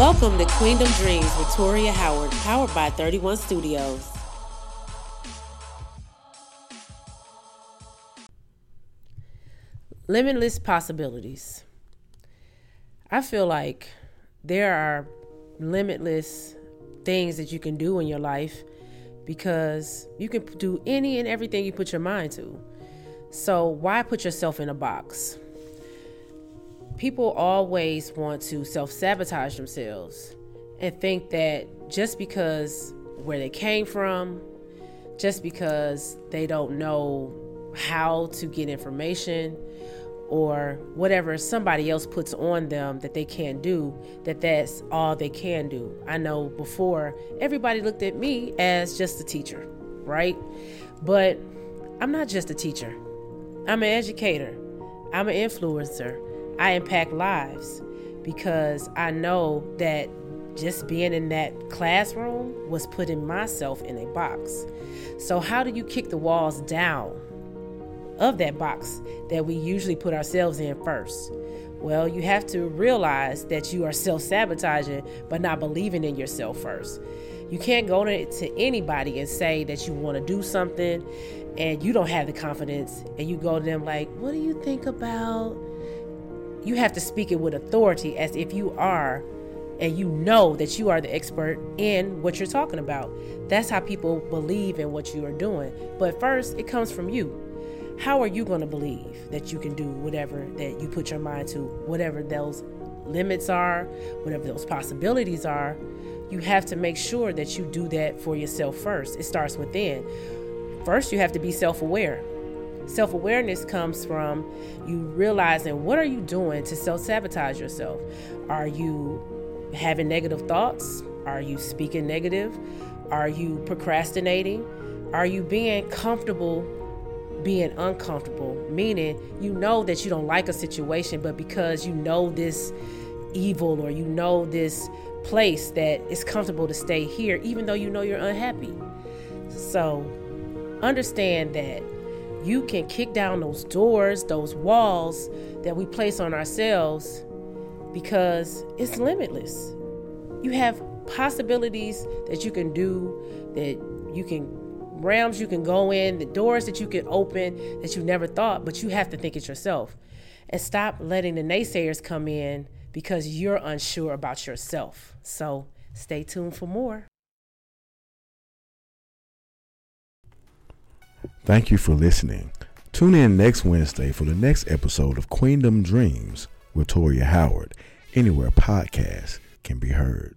Welcome to Queendom Dreams with Toria Howard, powered by 31 Studios. Limitless possibilities. I feel like there are limitless things that you can do in your life because you can do any and everything you put your mind to. So, why put yourself in a box? People always want to self sabotage themselves and think that just because where they came from, just because they don't know how to get information, or whatever somebody else puts on them that they can't do, that that's all they can do. I know before everybody looked at me as just a teacher, right? But I'm not just a teacher. I'm an educator. I'm an influencer. I impact lives because I know that just being in that classroom was putting myself in a box. So, how do you kick the walls down of that box that we usually put ourselves in first? Well, you have to realize that you are self sabotaging, but not believing in yourself first. You can't go to, to anybody and say that you want to do something and you don't have the confidence, and you go to them like, What do you think about? You have to speak it with authority as if you are and you know that you are the expert in what you're talking about. That's how people believe in what you are doing. But first, it comes from you how are you going to believe that you can do whatever that you put your mind to, whatever those limits are, whatever those possibilities are? You have to make sure that you do that for yourself first. It starts within. First, you have to be self aware. Self awareness comes from you realizing what are you doing to self sabotage yourself? Are you having negative thoughts? Are you speaking negative? Are you procrastinating? Are you being comfortable being uncomfortable, meaning you know that you don't like a situation, but because you know this evil or you know this place that it's comfortable to stay here, even though you know you're unhappy. So understand that you can kick down those doors, those walls that we place on ourselves because it's limitless. You have possibilities that you can do, that you can realms you can go in, the doors that you can open that you never thought, but you have to think it yourself. And stop letting the naysayers come in because you're unsure about yourself. So stay tuned for more. Thank you for listening. Tune in next Wednesday for the next episode of Queendom Dreams with Toria Howard, anywhere podcasts can be heard.